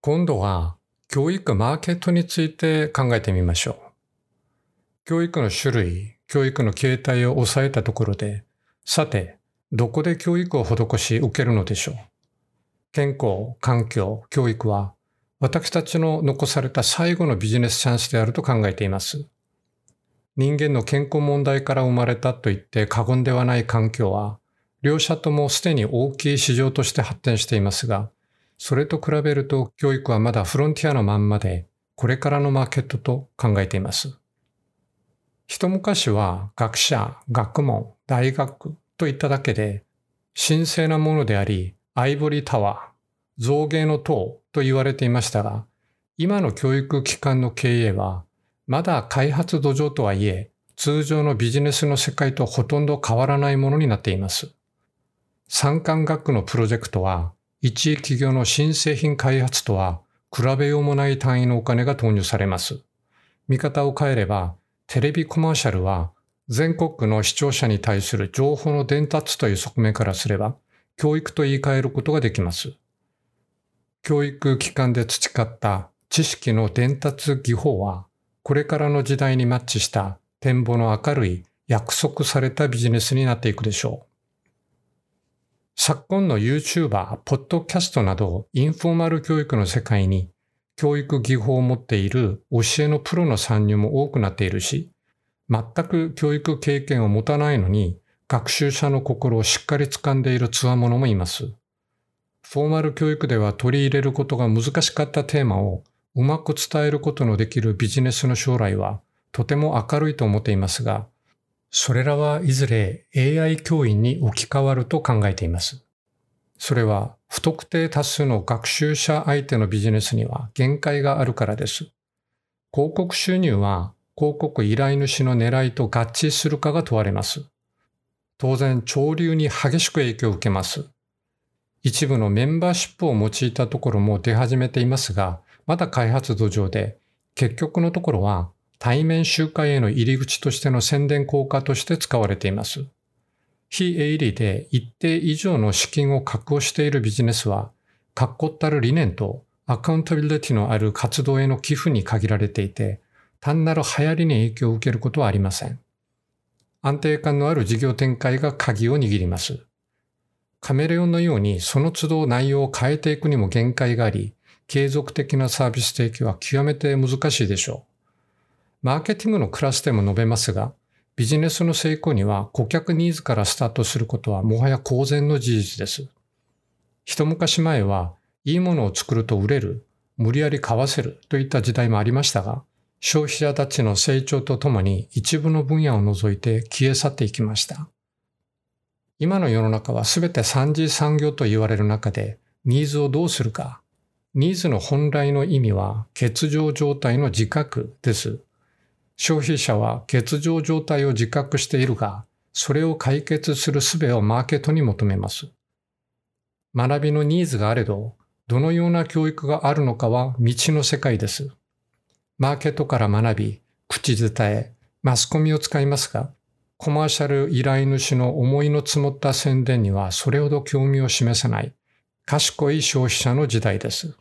今度は教育マーケットについて考えてみましょう。教育の種類、教育の形態を抑えたところで、さて、どこで教育を施し受けるのでしょう。健康、環境、教育は私たちの残された最後のビジネスチャンスであると考えています。人間の健康問題から生まれたと言って過言ではない環境は、両者ともすでに大きい市場として発展していますが、それと比べると教育はまだフロンティアのまんまで、これからのマーケットと考えています。一昔は学者、学問、大学といっただけで、神聖なものであり、アイボリータワー、造芸の塔と言われていましたが、今の教育機関の経営はまだ開発土壌とはいえ、通常のビジネスの世界とほとんど変わらないものになっています。産官学のプロジェクトは、一企業の新製品開発とは比べようもない単位のお金が投入されます。見方を変えれば、テレビコマーシャルは全国の視聴者に対する情報の伝達という側面からすれば、教育と言い換えることができます。教育機関で培った知識の伝達技法は、これからの時代にマッチした展望の明るい約束されたビジネスになっていくでしょう。昨今の YouTuber、ポッドキャストなどインフォーマル教育の世界に教育技法を持っている教えのプロの参入も多くなっているし、全く教育経験を持たないのに学習者の心をしっかり掴んでいる強者もいます。フォーマル教育では取り入れることが難しかったテーマをうまく伝えることのできるビジネスの将来はとても明るいと思っていますが、それらはいずれ AI 教員に置き換わると考えています。それは不特定多数の学習者相手のビジネスには限界があるからです。広告収入は広告依頼主の狙いと合致するかが問われます。当然、潮流に激しく影響を受けます。一部のメンバーシップを用いたところも出始めていますが、まだ開発土壌で、結局のところは対面集会への入り口としての宣伝効果として使われています。非営利で一定以上の資金を確保しているビジネスは、確固たる理念とアカウンタビリティのある活動への寄付に限られていて、単なる流行りに影響を受けることはありません。安定感のある事業展開が鍵を握ります。カメレオンのようにその都度内容を変えていくにも限界があり、継続的なサービス提供は極めて難しいでしょう。マーケティングのクラスでも述べますが、ビジネスの成功には顧客ニーズからスタートすることはもはや公然の事実です。一昔前は、いいものを作ると売れる、無理やり買わせるといった時代もありましたが、消費者たちの成長とともに一部の分野を除いて消え去っていきました。今の世の中は全て三次産業と言われる中で、ニーズをどうするか、ニーズの本来の意味は欠場状態の自覚です。消費者は欠場状態を自覚しているが、それを解決する術をマーケットに求めます。学びのニーズがあれど、どのような教育があるのかは未知の世界です。マーケットから学び、口伝え、マスコミを使いますが、コマーシャル依頼主の思いの積もった宣伝にはそれほど興味を示さない賢い消費者の時代です。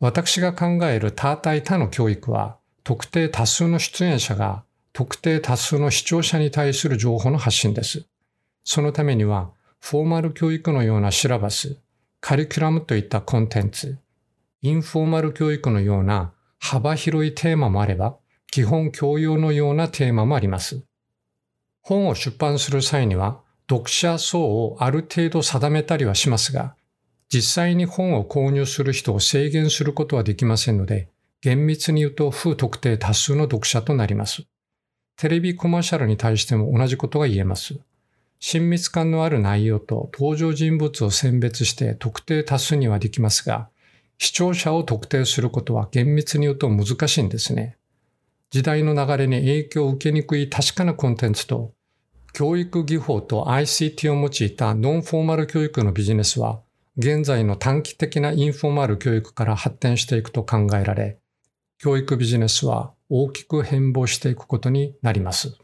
私が考える他対他の教育は、特定多数の出演者が特定多数の視聴者に対する情報の発信です。そのためには、フォーマル教育のようなシラバス、カリキュラムといったコンテンツ、インフォーマル教育のような幅広いテーマもあれば、基本教養のようなテーマもあります。本を出版する際には、読者層をある程度定めたりはしますが、実際に本を購入する人を制限することはできませんので、厳密に言うと不特定多数の読者となります。テレビコマーシャルに対しても同じことが言えます。親密感のある内容と登場人物を選別して特定多数にはできますが、視聴者を特定することは厳密に言うと難しいんですね。時代の流れに影響を受けにくい確かなコンテンツと、教育技法と ICT を用いたノンフォーマル教育のビジネスは現在の短期的なインフォーマル教育から発展していくと考えられ、教育ビジネスは大きく変貌していくことになります。